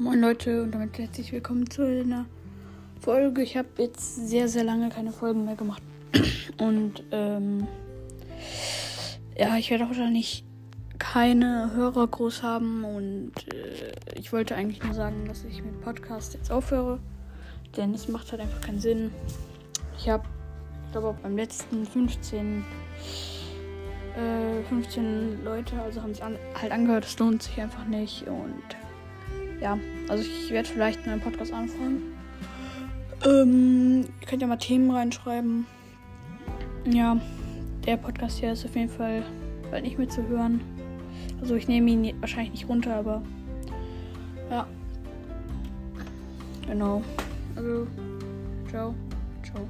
Moin Leute und damit herzlich willkommen zu einer Folge. Ich habe jetzt sehr, sehr lange keine Folgen mehr gemacht. Und ähm, ja, ich werde auch wahrscheinlich keine Hörer groß haben. Und äh, ich wollte eigentlich nur sagen, dass ich mit Podcast jetzt aufhöre. Denn es macht halt einfach keinen Sinn. Ich habe, ich glaube, beim letzten 15 15 äh, Leute, also haben sich halt angehört, es lohnt sich einfach nicht und ja, also ich werde vielleicht einen Podcast anfangen. Ähm, ihr könnt ja mal Themen reinschreiben. Ja, der Podcast hier ist auf jeden Fall bald nicht mehr zu hören. Also ich nehme ihn wahrscheinlich nicht runter, aber ja. Genau. Also, ciao. Ciao.